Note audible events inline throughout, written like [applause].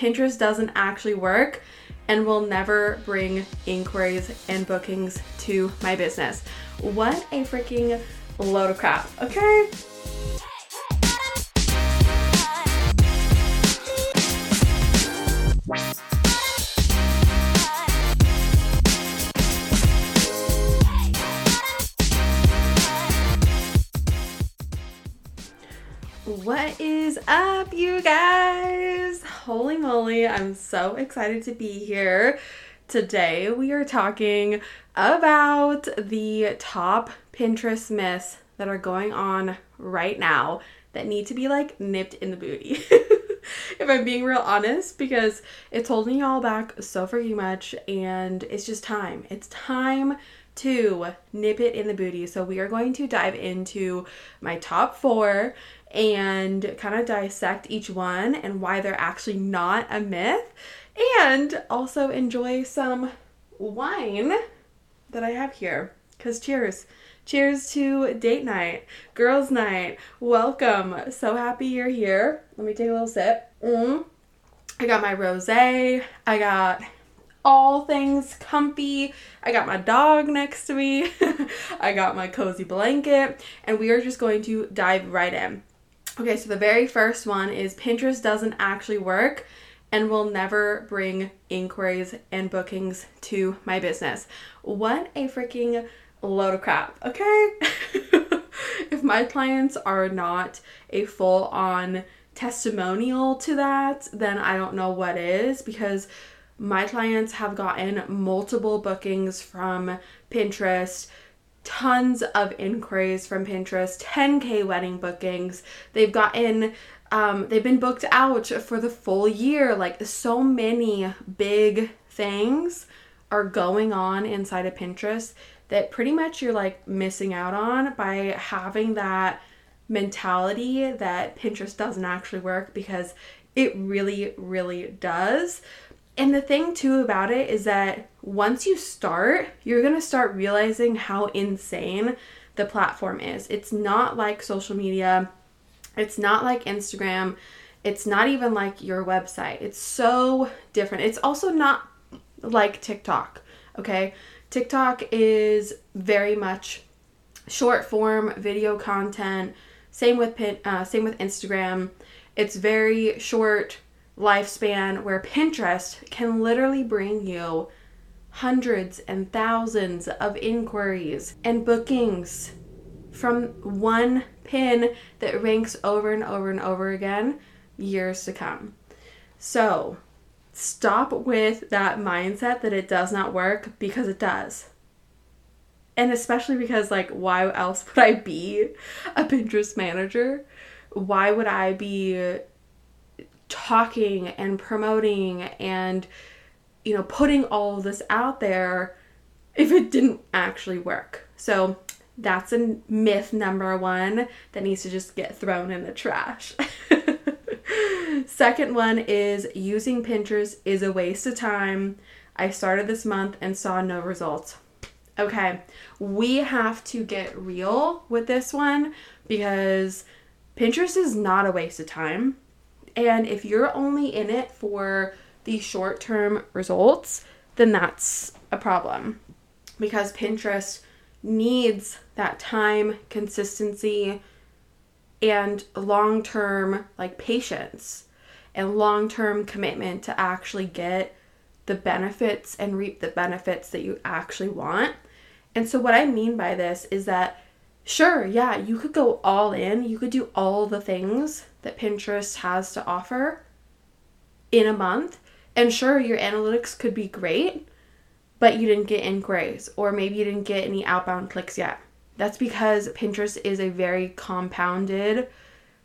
Pinterest doesn't actually work and will never bring inquiries and bookings to my business. What a freaking load of crap, okay? What is up, you guys? Holy moly, I'm so excited to be here. Today, we are talking about the top Pinterest myths that are going on right now that need to be like nipped in the booty. [laughs] if I'm being real honest, because it's holding y'all back so freaking much, and it's just time. It's time to nip it in the booty. So, we are going to dive into my top four and kind of dissect each one and why they're actually not a myth, and also enjoy some wine that I have here. Because cheers. Cheers to date night, girls' night. Welcome. So happy you're here. Let me take a little sip. Mm. I got my rose. I got all things comfy. I got my dog next to me. [laughs] I got my cozy blanket. And we are just going to dive right in. Okay, so the very first one is Pinterest doesn't actually work and will never bring inquiries and bookings to my business. What a freaking load of crap, okay? [laughs] if my clients are not a full on testimonial to that, then I don't know what is because my clients have gotten multiple bookings from Pinterest tons of inquiries from Pinterest, 10k wedding bookings. They've gotten um, they've been booked out for the full year. Like so many big things are going on inside of Pinterest that pretty much you're like missing out on by having that mentality that Pinterest doesn't actually work because it really, really does. And the thing too about it is that once you start, you're going to start realizing how insane the platform is. It's not like social media, it's not like Instagram, it's not even like your website. It's so different. It's also not like TikTok, okay? TikTok is very much short form video content. Same with pin, uh, same with Instagram. It's very short lifespan where Pinterest can literally bring you hundreds and thousands of inquiries and bookings from one pin that ranks over and over and over again years to come. So, stop with that mindset that it does not work because it does. And especially because, like, why else would I be a Pinterest manager? Why would I be talking and promoting and you know putting all of this out there if it didn't actually work. So that's a myth number 1 that needs to just get thrown in the trash. [laughs] Second one is using Pinterest is a waste of time. I started this month and saw no results. Okay, we have to get real with this one because Pinterest is not a waste of time. And if you're only in it for the short term results, then that's a problem because Pinterest needs that time, consistency, and long term, like patience and long term commitment to actually get the benefits and reap the benefits that you actually want. And so, what I mean by this is that Sure, yeah, you could go all in. You could do all the things that Pinterest has to offer in a month. And sure, your analytics could be great, but you didn't get inquiries, or maybe you didn't get any outbound clicks yet. That's because Pinterest is a very compounded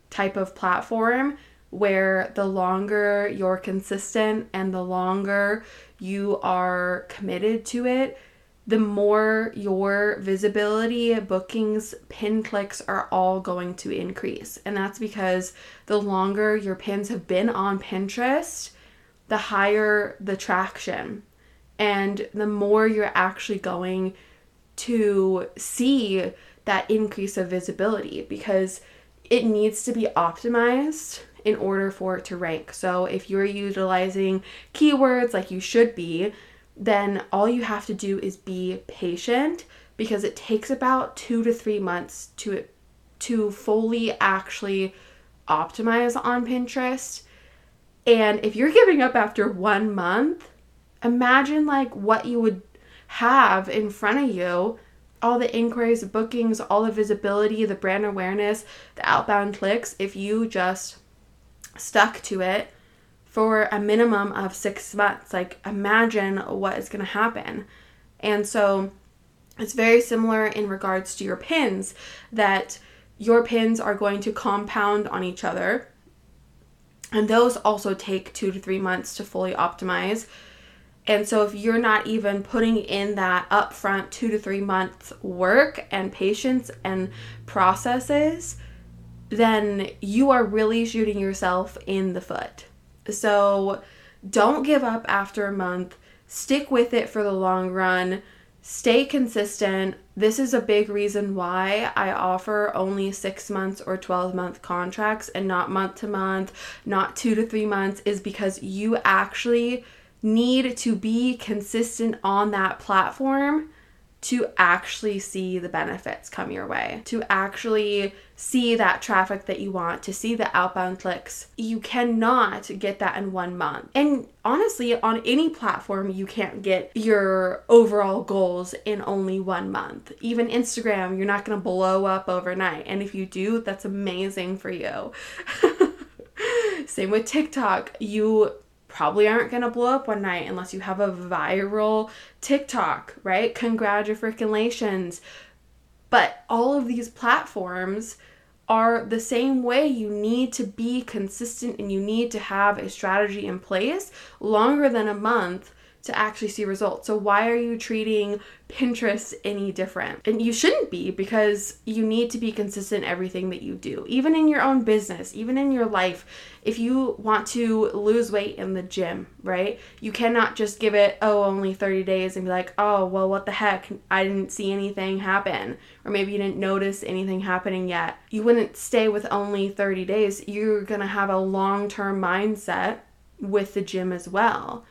type of platform where the longer you're consistent and the longer you are committed to it, the more your visibility, bookings, pin clicks are all going to increase. And that's because the longer your pins have been on Pinterest, the higher the traction. And the more you're actually going to see that increase of visibility because it needs to be optimized in order for it to rank. So if you're utilizing keywords like you should be, then all you have to do is be patient because it takes about 2 to 3 months to to fully actually optimize on Pinterest. And if you're giving up after 1 month, imagine like what you would have in front of you all the inquiries, the bookings, all the visibility, the brand awareness, the outbound clicks, if you just stuck to it for a minimum of six months. Like, imagine what is going to happen. And so, it's very similar in regards to your pins that your pins are going to compound on each other. And those also take two to three months to fully optimize. And so, if you're not even putting in that upfront two to three months work and patience and processes, then you are really shooting yourself in the foot. So don't give up after a month. Stick with it for the long run. Stay consistent. This is a big reason why I offer only six months or 12 month contracts and not month to month, not two to three months, is because you actually need to be consistent on that platform to actually see the benefits come your way, to actually see that traffic that you want, to see the outbound clicks. You cannot get that in one month. And honestly, on any platform, you can't get your overall goals in only one month. Even Instagram, you're not gonna blow up overnight. And if you do, that's amazing for you. [laughs] Same with TikTok. You probably aren't gonna blow up one night unless you have a viral TikTok, right? Congratulations. But all of these platforms are the same way. You need to be consistent and you need to have a strategy in place longer than a month to actually see results. So, why are you treating Pinterest any different? And you shouldn't be because you need to be consistent in everything that you do, even in your own business, even in your life. If you want to lose weight in the gym, right? You cannot just give it, oh, only 30 days and be like, oh, well, what the heck? I didn't see anything happen. Or maybe you didn't notice anything happening yet. You wouldn't stay with only 30 days. You're to have a long term mindset with the gym as well.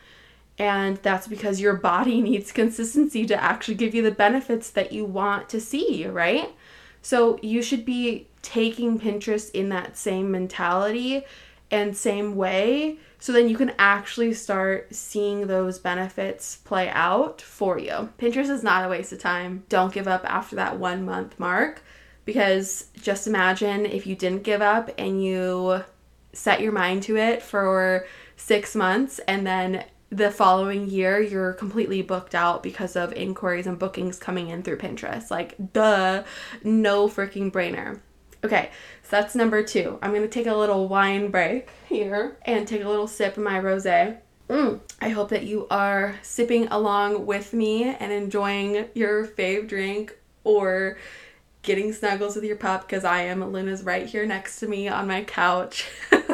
And that's because your body [laughs] needs consistency to actually give you the benefits that you want to see, right? So you should be taking Pinterest in that same mentality and same way so then you can actually start seeing those benefits play out for you. Pinterest is not a waste of time. Don't give up after that 1 month mark because just imagine if you didn't give up and you set your mind to it for 6 months and then the following year you're completely booked out because of inquiries and bookings coming in through Pinterest. Like, duh, no freaking brainer. Okay, so that's number two. I'm gonna take a little wine break here and take a little sip of my rose. Mm. I hope that you are sipping along with me and enjoying your fave drink or getting snuggles with your pup because I am. Luna's right here next to me on my couch. [laughs]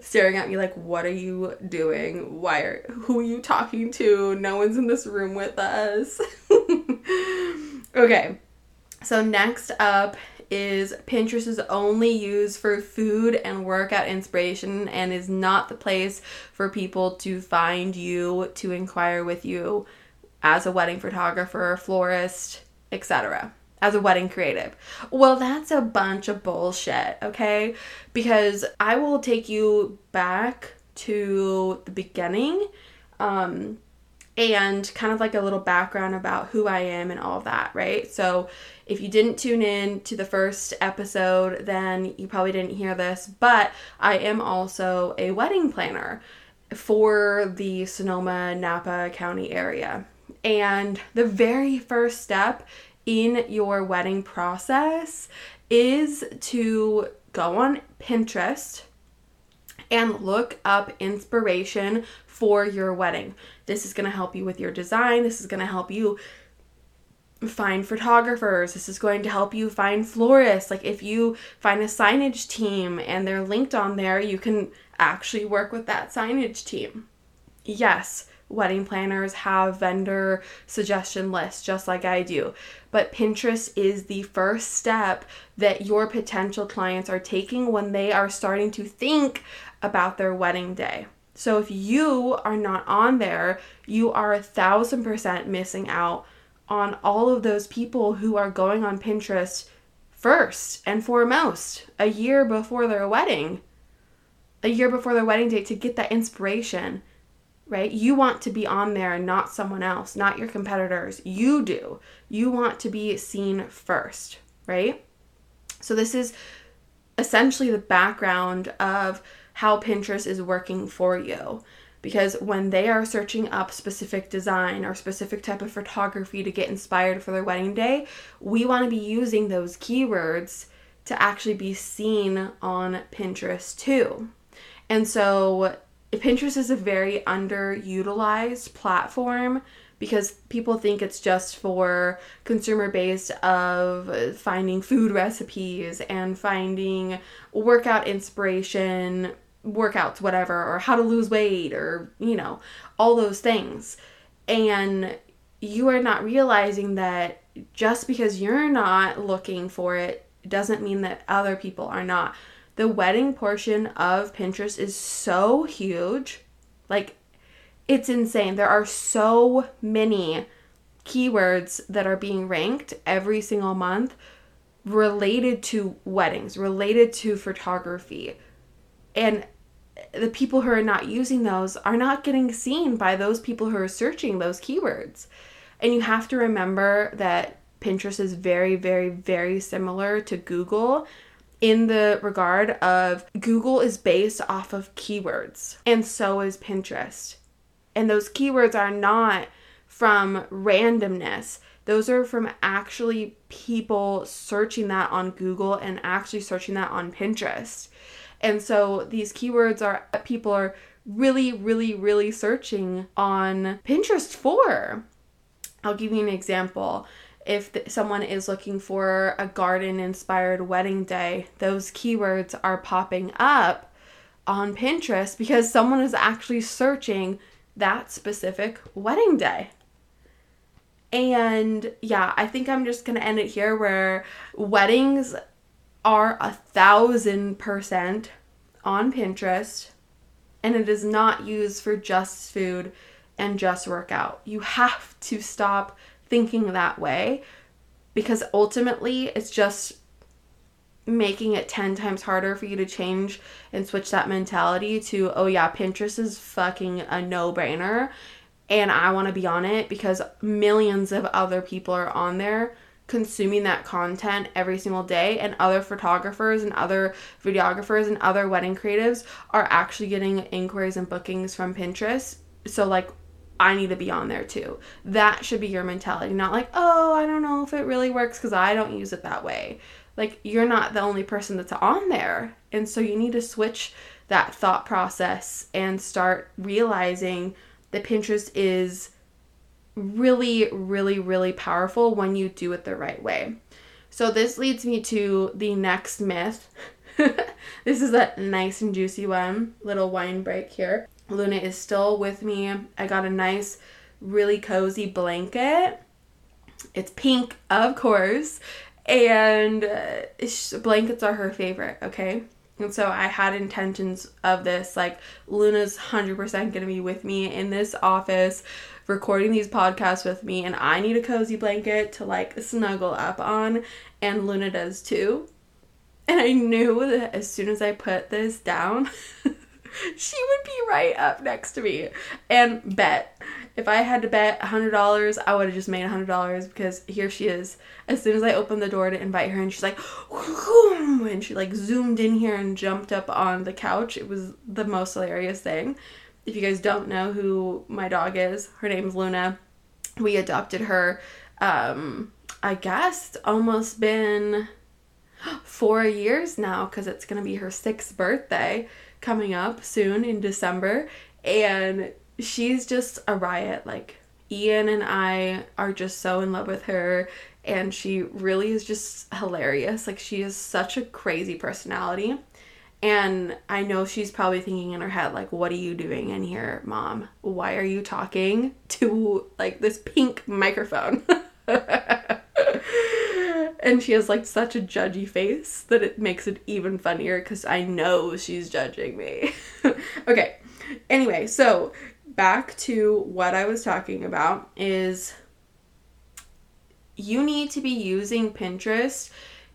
staring at me like, "What are you doing? Why are who are you talking to? No one's in this room with us." [laughs] okay. So next up is Pinterest is only used for food and workout inspiration and is not the place for people to find you to inquire with you as a wedding photographer, florist, etc as a wedding creative. Well, that's a bunch of bullshit, okay? Because I will take you back to the beginning um, and kind of like a little background about who I am and all that, right? So, if you didn't tune in to the first episode, then you probably didn't hear this, but I am also a wedding planner for the Sonoma Napa County area. And the very first step in your wedding process is to go on Pinterest and look up inspiration for your wedding. This is going to help you with your design. This is going to help you find photographers. This is going to help you find florists. Like if you find a signage team and they're linked on there, you can actually work with that signage team. Yes, wedding planners have vendor suggestion lists just like I do. But Pinterest is the first step that your potential clients are taking when they are starting to think about their wedding day. So if you are not on there, you are a thousand percent missing out on all of those people who are going on Pinterest first and foremost a year before their wedding, a year before their wedding date to get that inspiration, right? You want to be on there, and not someone else, not your competitors. You do. You want to be seen first, right? So, this is essentially the background of how Pinterest is working for you because when they are searching up specific design or specific type of photography to get inspired for their wedding day, we want to be using those keywords to actually be seen on Pinterest too. And so Pinterest is a very underutilized platform because people think it's just for consumer based of finding food recipes and finding workout inspiration workouts, whatever, or how to lose weight, or, you know, all those things. And you are not realizing that just because you're not looking for it doesn't mean that other people are not. The wedding portion of Pinterest is so huge. Like, it's insane. There are so many keywords that are being ranked every single month related to weddings, related to photography. And the people who are not using those are not getting seen by those people who are searching those keywords. And you have to remember that Pinterest is very, very, very similar to Google in the regard of Google is based off of keywords, and so is Pinterest. And those keywords are not from randomness. Those are from actually people searching that on Google and actually searching that on Pinterest. And so these keywords are people are really, really, really searching on Pinterest for. I'll give you an example. If th- someone is looking for a garden inspired wedding day, those keywords are popping up on Pinterest because someone is actually searching that specific wedding day. And yeah, I think I'm just gonna end it here where weddings are a thousand percent on Pinterest and it is not used for just food and just workout. You have to stop thinking that way because ultimately it's just making it 10 times harder for you to change and switch that mentality to, oh yeah, Pinterest is fucking a no brainer and I want to be on it because millions of other people are on there consuming that content every single day and other photographers and other videographers and other wedding creatives are actually getting inquiries and bookings from Pinterest. So like I need to be on there too. That should be your mentality, not like, "Oh, I don't know if it really works cuz I don't use it that way." Like you're not the only person that's on there. And so you need to switch that thought process and start realizing that Pinterest is really, really, really powerful when you do it the right way. So, this leads me to the next myth. [laughs] this is a nice and juicy one. Little wine break here. Luna is still with me. I got a nice, really cozy blanket. It's pink, of course, and uh, blankets are her favorite, okay? And so I had intentions of this. Like, Luna's 100% going to be with me in this office recording these podcasts with me, and I need a cozy blanket to like snuggle up on, and Luna does too. And I knew that as soon as I put this down, [laughs] [laughs] she would be right up next to me and bet. If I had to bet $100, I would have just made $100 because here she is. As soon as I opened the door to invite her, and she's like, and she like zoomed in here and jumped up on the couch. It was the most hilarious thing. If you guys don't know who my dog is, her name's Luna. We adopted her, um, I guess, almost been four years now because it's going to be her sixth birthday coming up soon in December. And she's just a riot. Like, Ian and I are just so in love with her. And she really is just hilarious. Like, she is such a crazy personality. And I know she's probably thinking in her head, like, what are you doing in here, mom? Why are you talking to like this pink microphone? [laughs] and she has like such a judgy face that it makes it even funnier because I know she's judging me. [laughs] okay, anyway, so back to what I was talking about is you need to be using Pinterest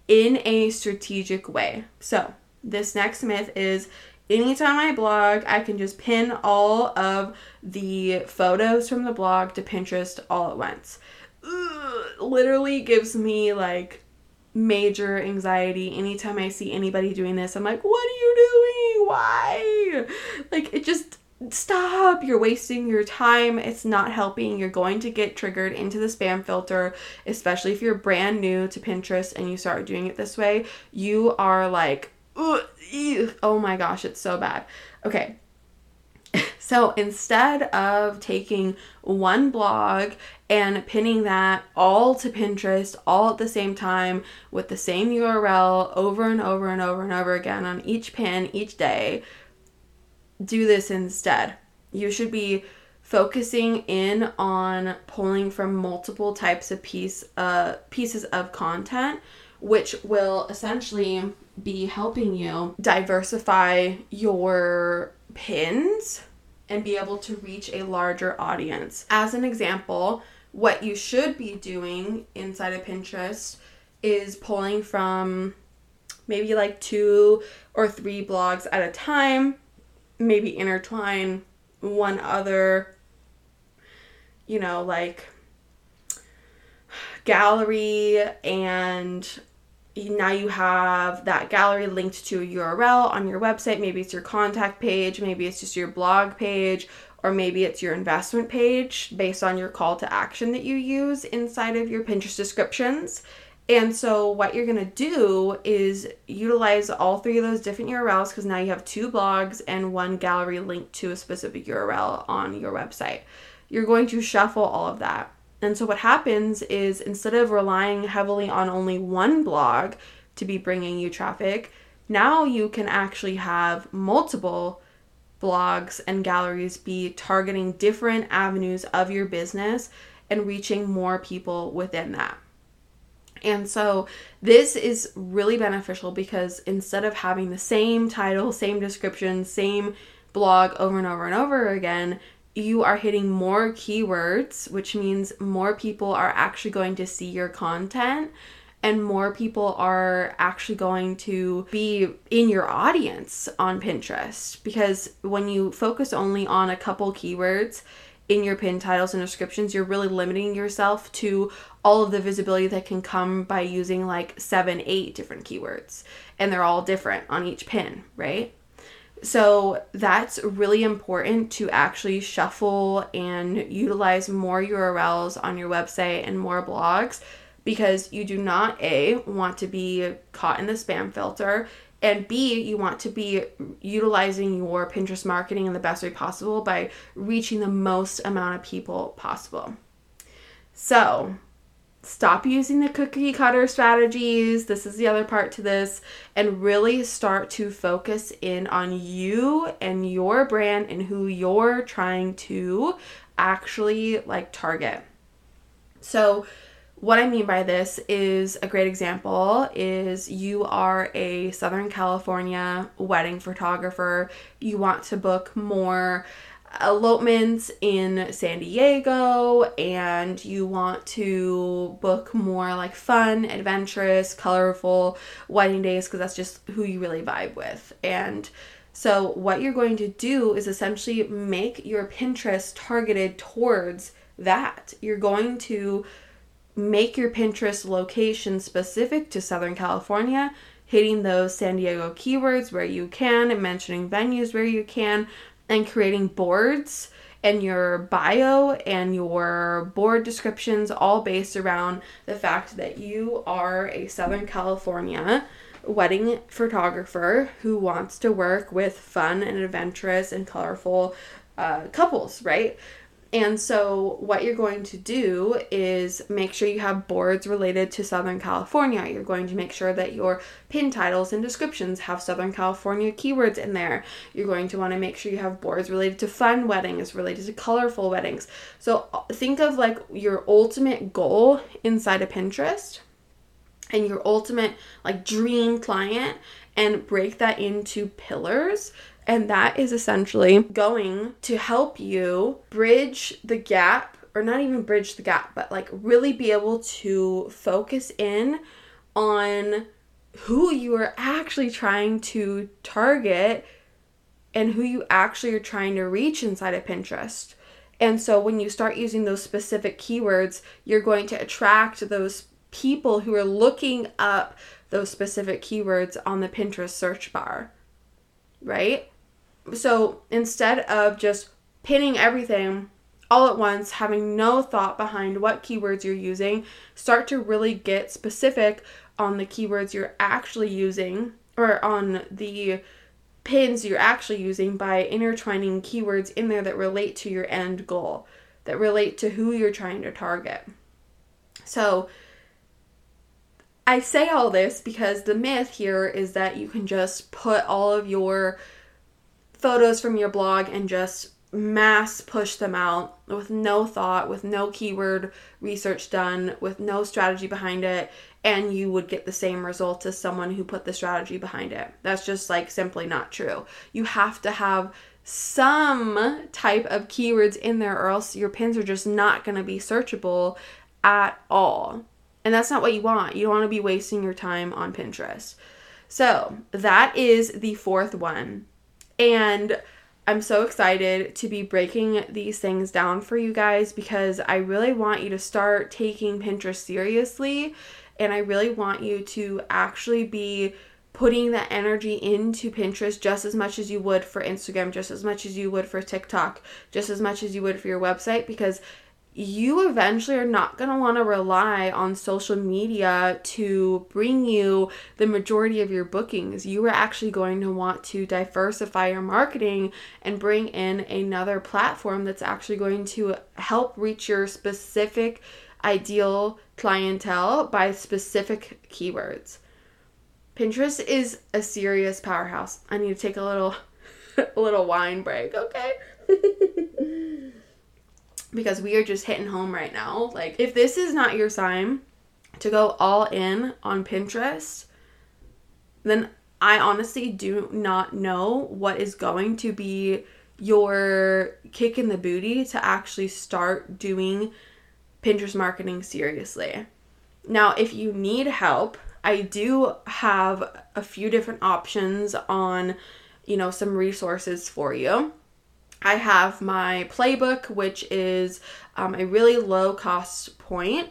in a strategic way. So, this next myth is anytime I blog, I can just pin all of the photos from the blog to Pinterest all at once. Literally gives me like major anxiety anytime I see anybody doing this. I'm like, what are you doing? Why? Like, it just stop you're wasting your time it's not helping you're going to get triggered into the spam filter especially if you're brand new to pinterest and you start doing it this way you are like oh my gosh it's so bad okay [laughs] so instead of taking one blog and pinning that all to Pinterest all at the same time with the same URL over and over and over and over again on each pin each day, do this instead. You should be focusing in on pulling from multiple types of piece uh, pieces of content which will essentially be helping you diversify your pins and be able to reach a larger audience. As an example, what you should be doing inside of Pinterest is pulling from maybe like two or three blogs at a time maybe intertwine one other, you know, like gallery and now you have that gallery linked to a URL on your website. Maybe it's your contact page, maybe it's just your blog page, or maybe it's your investment page based on your call to action that you use inside of your Pinterest descriptions. And so, what you're going to do is utilize all three of those different URLs because now you have two blogs and one gallery linked to a specific URL on your website. You're going to shuffle all of that. And so, what happens is instead of relying heavily on only one blog to be bringing you traffic, now you can actually have multiple blogs and galleries be targeting different avenues of your business and reaching more people within that. And so this is really beneficial because instead of having the same title, same description, same blog over and over and over again, you are hitting more keywords, which means more people are actually going to see your content and more people are actually going to be in your audience on Pinterest because when you focus only on a couple keywords, in your pin titles and descriptions, you're really limiting yourself to all of the visibility that can come by using like seven, eight different keywords. And they're all different on each pin, right? So that's really important to actually shuffle and utilize more URLs on your website and more blogs because you do not A, want to be caught in the spam filter and B, you want to be utilizing your Pinterest marketing in the best way possible by reaching the most amount of people possible. So, stop using the cookie cutter strategies. This is the other part to this, and really start to focus in on you and your brand and who you're trying to actually like target. So, what I mean by this is a great example is you are a Southern California wedding photographer. You want to book more elopements in San Diego and you want to book more like fun, adventurous, colorful wedding days because that's just who you really vibe with. And so, what you're going to do is essentially make your Pinterest targeted towards that. You're going to make your Pinterest location specific to Southern California, hitting those San Diego keywords where you can, and mentioning venues where you can, and creating boards and your bio and your board descriptions all based around the fact that you are a Southern California wedding photographer who wants to work with fun and adventurous and colorful uh, couples, right? And so, what you're going to do is make sure you have boards related to Southern California. You're going to make sure that your pin titles and descriptions have Southern California keywords in there. You're going to want to make sure you have boards related to fun weddings, related to colorful weddings. So, uh, think of like your ultimate goal inside of Pinterest and your ultimate like dream client and break that into pillars and that is essentially going to help you bridge the gap, or not even bridge the gap, but like really be able to focus in on who you are actually trying to target and who you actually are trying to reach inside of Pinterest. And so when you start using those specific keywords, you're going to attract those people who are looking up those specific keywords on the Pinterest search bar, right? So instead of just pinning everything all at once, having no thought behind what keywords you're using, start to really get specific on the keywords you're actually using or on the pins you're actually using by intertwining keywords in there that relate to your end goal, that relate to who you're trying to target. So, I say all this because the myth here is that you can just put all of your photos from your blog and just mass push them out with no thought, with no keyword research done, with no strategy behind it, and you would get the same results as someone who put the strategy behind it. That's just like simply not true. You have to have some type of keywords in there, or else your pins are just not going to be searchable at all. And that's not what you want. You don't want to be wasting your time on Pinterest. So, that is the fourth one. And I'm so excited to be breaking these things down for you guys because I really want you to start taking Pinterest seriously. And I really want you to actually be putting that energy into Pinterest just as much as you would for Instagram, just as much as you would for TikTok, just as much as you would for your website because you eventually are not going to want to rely on social media to bring you the majority of your bookings. You are actually going to want to diversify your marketing and bring in another platform that's actually going to help reach your specific ideal clientele by specific keywords. Pinterest is a serious powerhouse. I need to take a little [laughs] a little wine break, okay? [laughs] because we are just hitting home right now. Like, if this is not your sign to go all in on Pinterest, then I honestly do not know what is going to be your kick in the booty to actually start doing Pinterest marketing seriously. Now, if you need help, I do have a few different options on, you know, some resources for you. I have my playbook, which is um, a really low cost point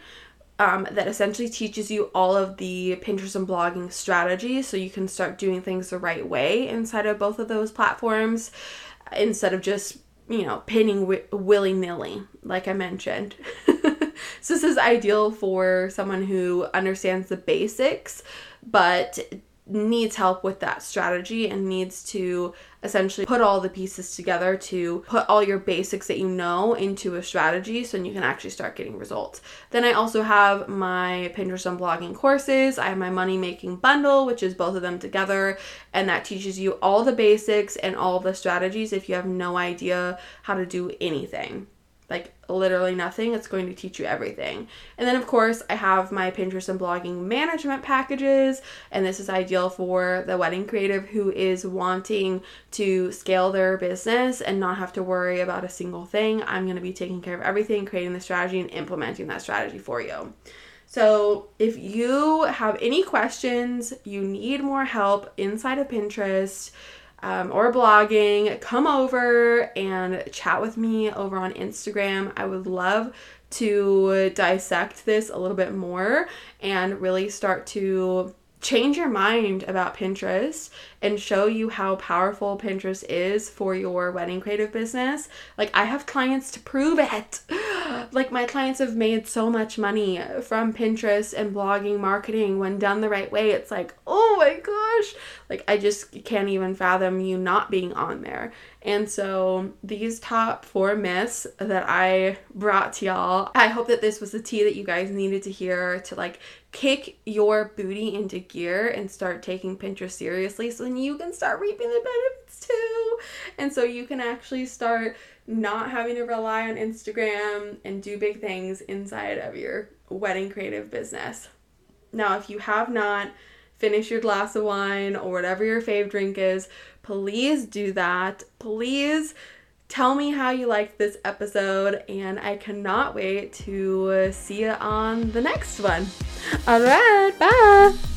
um, that essentially teaches you all of the Pinterest and blogging strategies so you can start doing things the right way inside of both of those platforms instead of just, you know, pinning wi- willy nilly, like I mentioned. [laughs] so, this is ideal for someone who understands the basics but needs help with that strategy and needs to essentially put all the pieces together to put all your basics that you know into a strategy so you can actually start getting results. Then I also have my Pinterest and blogging courses. I have my money making bundle, which is both of them together, and that teaches you all the basics and all the strategies if you have no idea how to do anything like literally nothing. It's going to teach you everything. And then, of course, I have my Pinterest and blogging management packages, and this is ideal for the wedding creative who is wanting to scale their business and not have to worry about a single thing. I'm going to be taking care of everything, creating the strategy, and implementing that strategy for you. So, if you have any questions, you need more help inside of Pinterest, um, or blogging, come over and chat with me over on Instagram. I would love to dissect this a little bit more and really start to change your mind about Pinterest and show you how powerful Pinterest is for your wedding creative business. Like, I have clients to prove it. [gasps] like, my clients have made so much money from Pinterest and blogging marketing when done the right way. It's like, oh my gosh. Like, I just can't even fathom you not being on there. And so, these top four myths that I brought to y'all, I hope that this was the tea that you guys needed to hear to like kick your booty into gear and start taking Pinterest seriously so then you can start reaping the benefits too. And so, you can actually start not having to rely on Instagram and do big things inside of your wedding creative business. Now, if you have not finished your glass of wine or whatever your fave drink is, please do that. Please tell me how you liked this episode, and I cannot wait to see you on the next one. All right, bye.